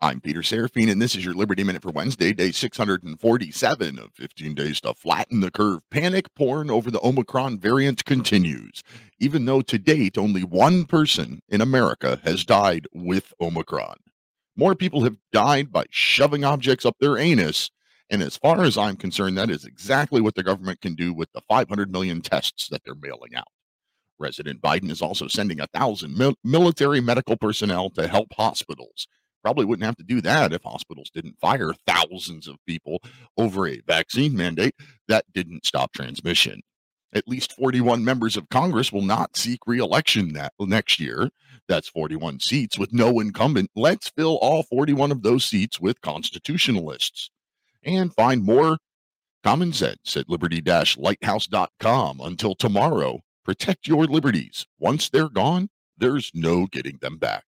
I'm Peter Serafine, and this is your Liberty Minute for Wednesday, day 647 of 15 days to flatten the curve. Panic porn over the Omicron variant continues, even though to date only one person in America has died with Omicron. More people have died by shoving objects up their anus. And as far as I'm concerned, that is exactly what the government can do with the 500 million tests that they're mailing out. President Biden is also sending a thousand mil- military medical personnel to help hospitals probably wouldn't have to do that if hospitals didn't fire thousands of people over a vaccine mandate that didn't stop transmission. At least 41 members of Congress will not seek reelection that next year. That's 41 seats with no incumbent. Let's fill all 41 of those seats with constitutionalists and find more common sense at liberty-lighthouse.com. Until tomorrow, protect your liberties. Once they're gone, there's no getting them back.